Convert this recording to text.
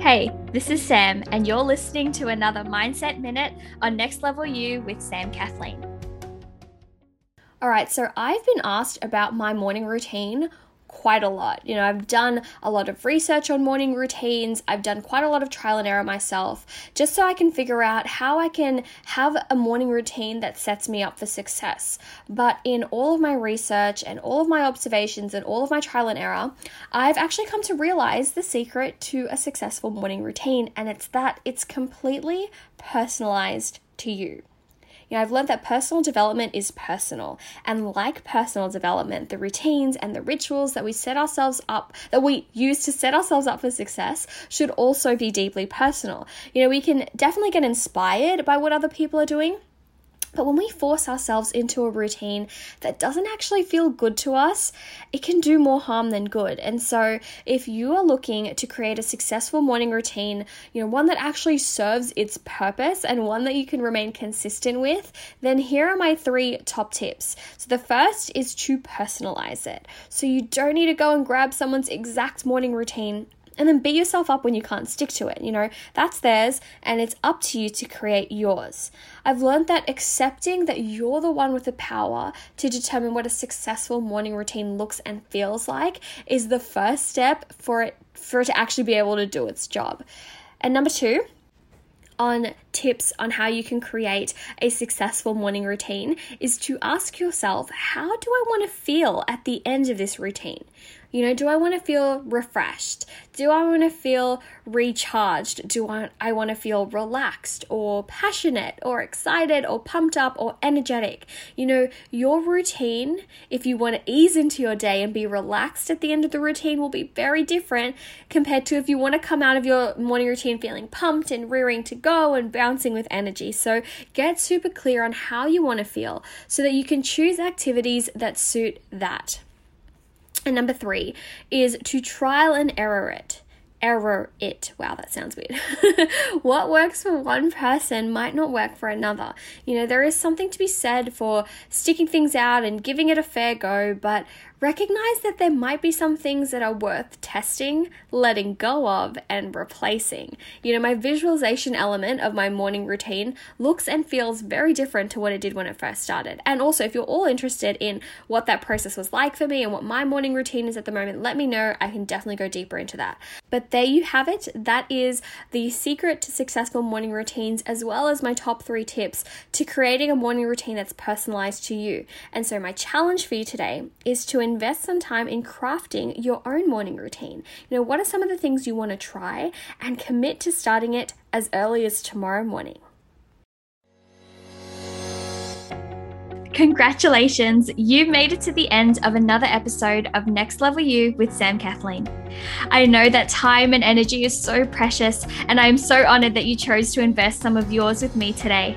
Hey, this is Sam, and you're listening to another Mindset Minute on Next Level You with Sam Kathleen. All right, so I've been asked about my morning routine quite a lot. You know, I've done a lot of research on morning routines, I've done quite a lot of trial and error myself, just so I can figure out how I can have a morning routine that sets me up for success. But in all of my research and all of my observations and all of my trial and error, I've actually come to realize the secret to a successful morning routine, and it's that it's completely personalized to you. You know, I've learned that personal development is personal. And like personal development, the routines and the rituals that we set ourselves up, that we use to set ourselves up for success, should also be deeply personal. You know, we can definitely get inspired by what other people are doing but when we force ourselves into a routine that doesn't actually feel good to us, it can do more harm than good. And so, if you are looking to create a successful morning routine, you know, one that actually serves its purpose and one that you can remain consistent with, then here are my three top tips. So, the first is to personalize it. So, you don't need to go and grab someone's exact morning routine and then beat yourself up when you can't stick to it. You know, that's theirs and it's up to you to create yours. I've learned that accepting that you're the one with the power to determine what a successful morning routine looks and feels like is the first step for it for it to actually be able to do its job. And number 2, on tips on how you can create a successful morning routine is to ask yourself, how do I want to feel at the end of this routine? You know, do I want to feel refreshed? Do I want to feel recharged? Do I, I want to feel relaxed or passionate or excited or pumped up or energetic? You know, your routine, if you want to ease into your day and be relaxed at the end of the routine, will be very different compared to if you want to come out of your morning routine feeling pumped and rearing to go and bouncing with energy. So get super clear on how you want to feel so that you can choose activities that suit that. And number three is to trial and error it. Error it. Wow, that sounds weird. what works for one person might not work for another. You know, there is something to be said for sticking things out and giving it a fair go, but recognize that there might be some things that are worth testing, letting go of, and replacing. You know, my visualization element of my morning routine looks and feels very different to what it did when it first started. And also, if you're all interested in what that process was like for me and what my morning routine is at the moment, let me know. I can definitely go deeper into that. But there you have it. That is the secret to successful morning routines, as well as my top three tips to creating a morning routine that's personalized to you. And so, my challenge for you today is to invest some time in crafting your own morning routine. You know, what are some of the things you want to try and commit to starting it as early as tomorrow morning? Congratulations, you've made it to the end of another episode of Next Level You with Sam Kathleen. I know that time and energy is so precious, and I am so honored that you chose to invest some of yours with me today.